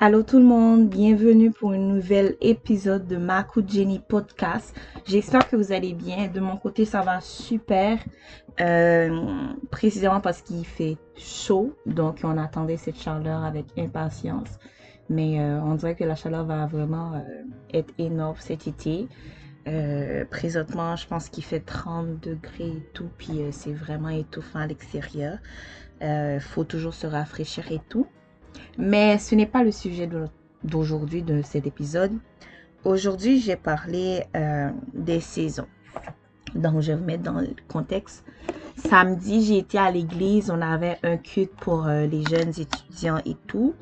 Allô tout le monde, bienvenue pour un nouvel épisode de Maku Jenny Podcast. J'espère que vous allez bien. De mon côté, ça va super. Euh, précisément parce qu'il fait chaud, donc on attendait cette chaleur avec impatience. Mais euh, on dirait que la chaleur va vraiment euh, être énorme cet été. présentement, je pense qu'il fait 30 degrés et tout, puis c'est vraiment étouffant à l'extérieur. Il faut toujours se rafraîchir et tout. Mais ce n'est pas le sujet d'aujourd'hui, de, cet épisode. Aujourd'hui, j'ai parlé euh, des saisons. Donc, je vais remettre dans le contexte. Samedi, j'ai été à l'église. On avait un culte pour euh, les jeunes étudiants et tout,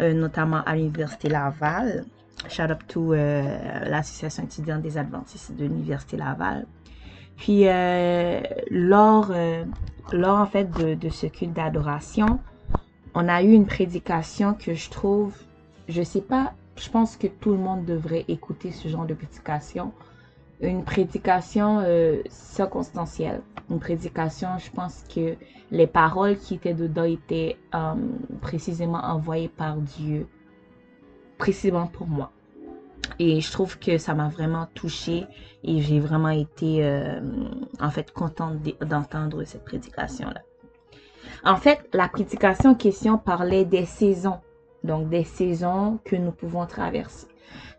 euh, notamment à l'Université Laval. Shout out to l'Association étudiante des Adventistes de l'Université Laval. Puis, lors, lors en fait de, de ce culte d'adoration, on a eu une prédication que je trouve, je sais pas, je pense que tout le monde devrait écouter ce genre de prédication. Une prédication euh, circonstancielle. Une prédication, je pense que les paroles qui étaient dedans étaient euh, précisément envoyées par Dieu, précisément pour moi. Et je trouve que ça m'a vraiment touchée et j'ai vraiment été euh, en fait contente d'entendre cette prédication-là. En fait, la prédication en question parlait des saisons. Donc, des saisons que nous pouvons traverser.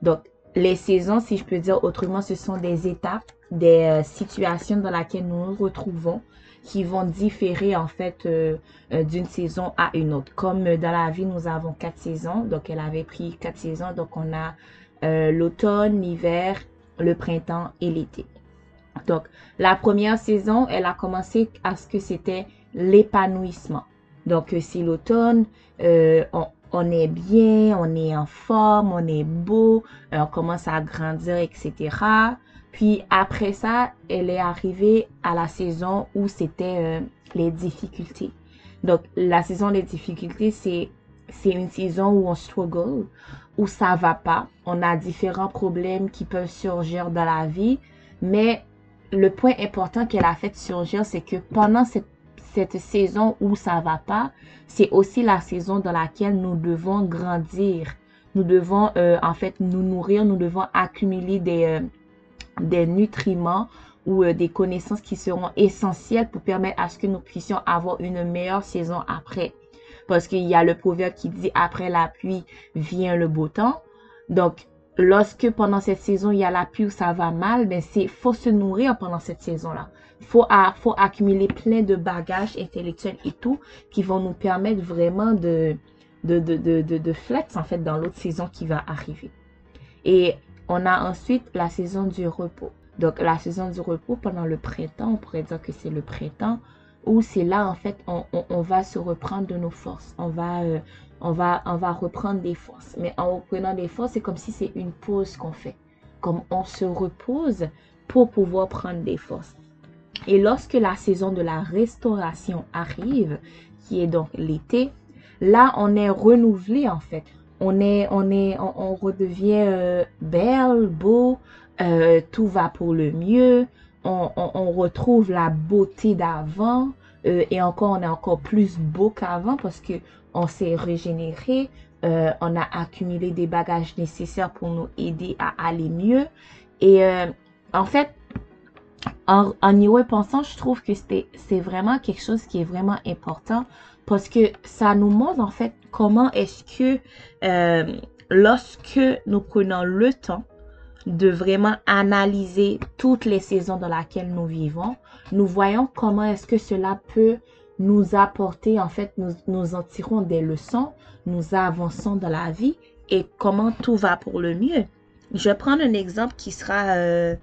Donc, les saisons, si je peux dire autrement, ce sont des étapes, des euh, situations dans lesquelles nous nous retrouvons qui vont différer en fait euh, euh, d'une saison à une autre. Comme dans la vie, nous avons quatre saisons. Donc, elle avait pris quatre saisons. Donc, on a l'automne, l'hiver, le printemps et l'été. Donc, la première saison, elle a commencé à ce que c'était l'épanouissement. Donc, euh, si l'automne, euh, on, est bien, on est en forme, on est beau, euh, on commence à grandir, etc. Puis après ça, elle est arrivée à la saison où c'était les difficultés. Donc, la saison des difficultés, c'est c'est une saison où on struggle, où ça va pas. On a différents problèmes qui peuvent surgir dans la vie, mais le point important qu'elle a fait surgir, c'est que pendant cette cette saison où ça va pas, c'est aussi la saison dans laquelle nous devons grandir. Nous devons euh, en fait nous nourrir, nous devons accumuler des, euh, des nutriments ou euh, des connaissances qui seront essentielles pour permettre à ce que nous puissions avoir une meilleure saison après. Parce qu'il y a le proverbe qui dit après la pluie vient le beau temps. Donc, lorsque pendant cette saison, il y a la pluie où ça va mal, ben c'est faut se nourrir pendant cette saison-là. Faut, faut accumuler plein de bagages intellectuels et tout qui vont nous permettre vraiment de, de, flex en fait dans l'autre saison qui va arriver. Et on a ensuite la saison du repos. Donc la saison du repos pendant le printemps, on pourrait dire que c'est le printemps, où c'est là en fait on, va se reprendre de nos forces. Euh, on va, on va reprendre des forces. Mais en reprenant des forces, c'est comme si c'est une pause qu'on fait. Comme on se repose pour pouvoir prendre des forces. Et lorsque la saison de la restauration arrive, qui est donc l'été, là, on est renouvelé en fait. On est, on est, on, redevient euh, belle, beau, euh, tout va pour le mieux. On, retrouve la beauté d'avant. Euh, et encore, on est encore plus beau qu'avant parce que on s'est régénéré, euh, on a accumulé des bagages nécessaires pour nous aider à aller mieux. Et en fait, en, y repensant, je trouve que c'est vraiment quelque chose qui est vraiment important parce que ça nous montre en fait comment est-ce que lorsque nous prenons le temps de vraiment analyser toutes les saisons dans lesquelles nous vivons, nous voyons comment est-ce que cela peut nous apporter, en fait, nous, nous en tirons des leçons, nous avançons dans la vie et comment tout va pour le mieux. Je vais prendre un exemple qui sera euh,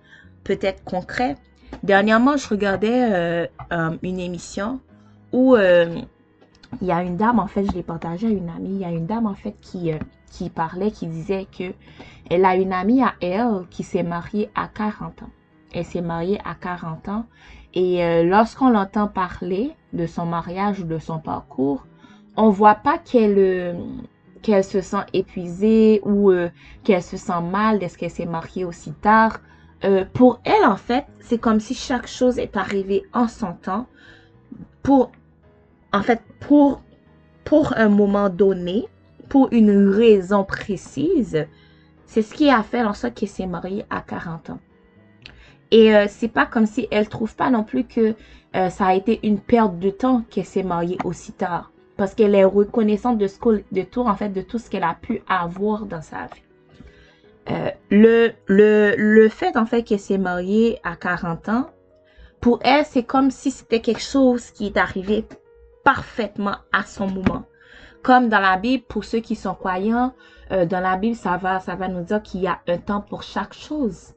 peut-être concret. Dernièrement, je regardais euh, euh, une émission où il y a une dame, en fait, je l'ai partagé à une amie, il y a une dame, en fait, qui, qui parlait, qui disait que elle a une amie à elle qui s'est mariée à 40 ans. Elle s'est mariée à 40 ans et euh, lorsqu'on l'entend parler de son mariage ou de son parcours, on voit pas qu'elle euh, se sent épuisée ou euh, qu'elle se sent mal est-ce qu'elle s'est mariée aussi tard. Pour elle, en fait, c'est comme si chaque chose est arrivée en son temps pour, en fait, pour, pour un moment donné, pour une raison précise, c'est ce qui a fait en sorte qu'elle s'est mariée à 40 ans. Et euh, c'est pas comme si elle trouve pas non plus que euh, ça a été une perte de temps qu'elle s'est mariée aussi tard. Parce qu'elle est reconnaissante de tout, en fait, de tout ce qu'elle a pu avoir dans sa vie. Euh, le, le, le fait, en fait, qu'elle s'est mariée à 40 ans, pour elle, c'est comme si c'était quelque chose qui est arrivé parfaitement à son moment. Comme dans la Bible, pour ceux qui sont croyants, euh, dans la Bible, ça va, ça va nous dire qu'il y a un temps pour chaque chose.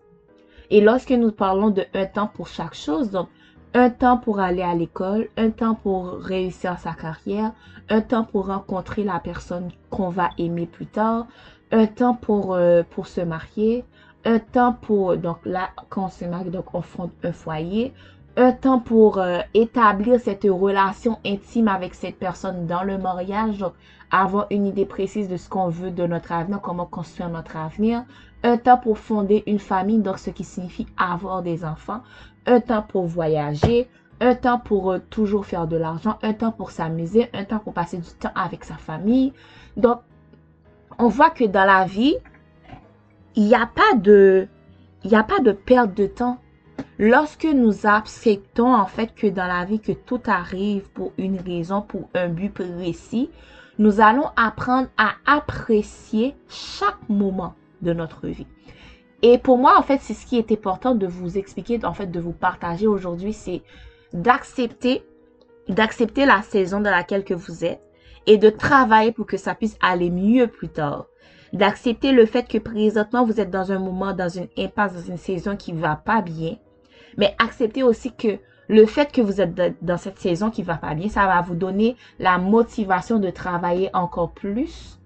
Et lorsque nous parlons de un temps pour chaque chose, donc un temps pour aller à l'école, un temps pour réussir sa carrière, un temps pour rencontrer la personne qu'on va aimer plus tard, un temps pour, euh, pour se marier, un temps pour, donc là, quand on se marie, donc on fonde un foyer, un temps pour euh, établir cette relation intime avec cette personne dans le mariage, donc avoir une idée précise de ce qu'on veut de notre avenir, comment construire notre avenir, un temps pour fonder une famille, donc ce qui signifie avoir des enfants, un temps pour voyager, un temps pour euh, toujours faire de l'argent, un temps pour s'amuser, un temps pour passer du temps avec sa famille. Donc, on voit que dans la vie, il n'y a pas de, il perte de temps. Lorsque nous acceptons en fait que dans la vie que tout arrive pour une raison, pour un but précis, nous allons apprendre à apprécier chaque moment de notre vie. Et pour moi, en fait, c'est ce qui est important de vous expliquer, en fait, de vous partager aujourd'hui, c'est d'accepter, d'accepter la saison dans laquelle que vous êtes et de travailler pour que ça puisse aller mieux plus tard. D'accepter le fait que présentement vous êtes dans un moment, dans une impasse, dans une saison qui va pas bien. Mais accepter aussi que le fait que vous êtes dans cette saison qui va pas bien, ça va vous donner la motivation de travailler encore plus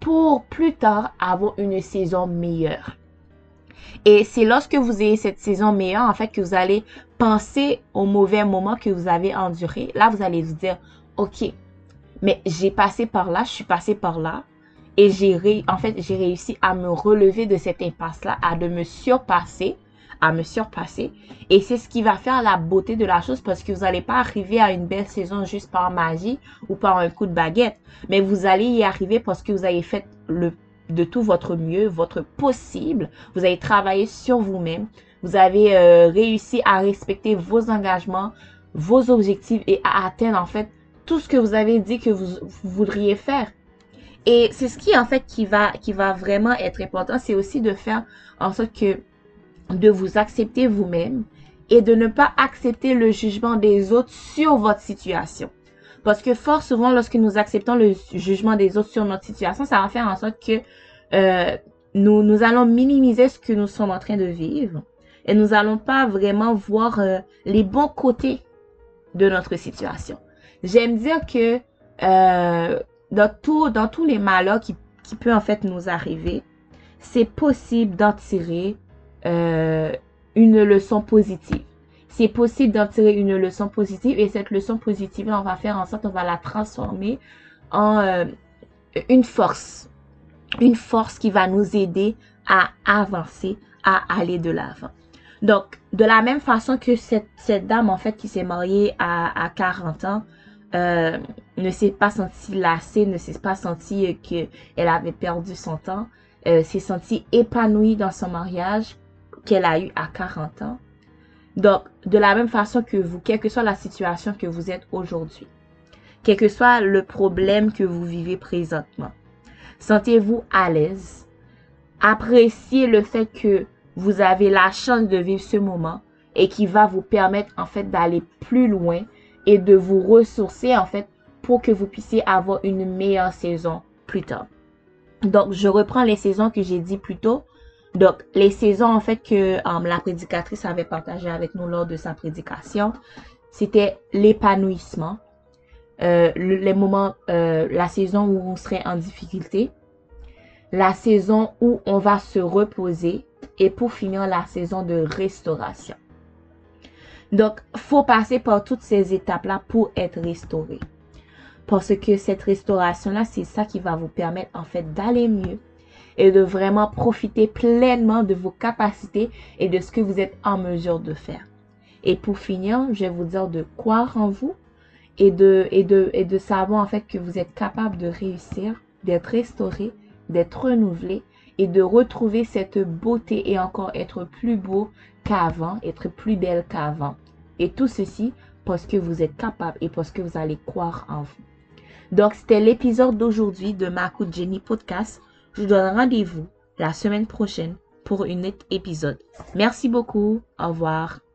pour plus tard avoir une saison meilleure. Et c'est lorsque vous ayez cette saison meilleure, en fait, que vous allez penser au mauvais moment que vous avez enduré. Là, vous allez vous dire, OK, mais j'ai passé par là, je suis passé par là. Et j'ai en fait, j'ai réussi à me relever de cette impasse-là, à de me surpasser, à me surpasser. Et c'est ce qui va faire la beauté de la chose parce que vous n'allez pas arriver à une belle saison juste par magie ou par un coup de baguette. Mais vous allez y arriver parce que vous avez fait de tout votre mieux, votre possible. Vous avez travaillé sur vous-même. Vous avez euh, réussi à respecter vos engagements, vos objectifs et à atteindre en fait tout ce que vous avez dit que vous, voudriez faire. Et c'est ce qui, en fait, qui va, vraiment être important, c'est aussi de faire en sorte que, de vous accepter vous-même et de ne pas accepter le jugement des autres sur votre situation. Parce que fort souvent, lorsque nous acceptons le jugement des autres sur notre situation, ça va faire en sorte que euh, nous, allons minimiser ce que nous sommes en train de vivre et nous allons pas vraiment voir euh, les bons côtés de notre situation. J'aime dire que euh, dans, tout, dans tous les malheurs qui, qui peuvent en fait nous arriver, c'est possible d'en tirer euh, une leçon positive. C'est possible d'en tirer une leçon positive et cette leçon positive, on va faire en sorte, on va la transformer en euh, une force. Une force qui va nous aider à avancer, à aller de l'avant. Donc, de la même façon que cette, cette dame, en fait, qui s'est mariée à, à 40 ans, euh, ne s'est pas sentie lassée, ne s'est pas sentie euh, qu'elle avait perdu son temps, euh, s'est sentie épanouie dans son mariage qu'elle a eu à 40 ans. Donc, de la même façon que vous, quelle que soit la situation que vous êtes aujourd'hui, quel que soit le problème que vous vivez présentement, sentez-vous à l'aise. Appréciez le fait que vous avez la chance de vivre ce moment et qui va vous permettre en fait d'aller plus loin et de vous ressourcer en fait pour que vous puissiez avoir une meilleure saison plus tard. Donc, je reprends les saisons que j'ai dit plus tôt. Donc, les saisons en fait que euh, la prédicatrice avait partagé avec nous lors de sa prédication, c'était l'épanouissement, euh, les moments, euh, la saison où on serait en difficulté, la saison où on va se reposer et pour finir la saison de restauration. Donc, faut passer par toutes ces étapes-là pour être restauré. Parce que cette restauration-là, c'est ça qui va vous permettre en fait d'aller mieux et de vraiment profiter pleinement de vos capacités et de ce que vous êtes en mesure de faire. Et pour finir, je vais vous dire de croire en vous et de, et de, et de savoir en fait que vous êtes capable de réussir d'être restauré, d'être renouvelé et de retrouver cette beauté et encore être plus beau qu'avant, être plus belle qu'avant. Et tout ceci parce que vous êtes capable et parce que vous allez croire en vous. Donc, c'était l'épisode d'aujourd'hui de Makou Jenny Podcast. Je vous donne rendez-vous la semaine prochaine pour un autre épisode. Merci beaucoup. Au revoir.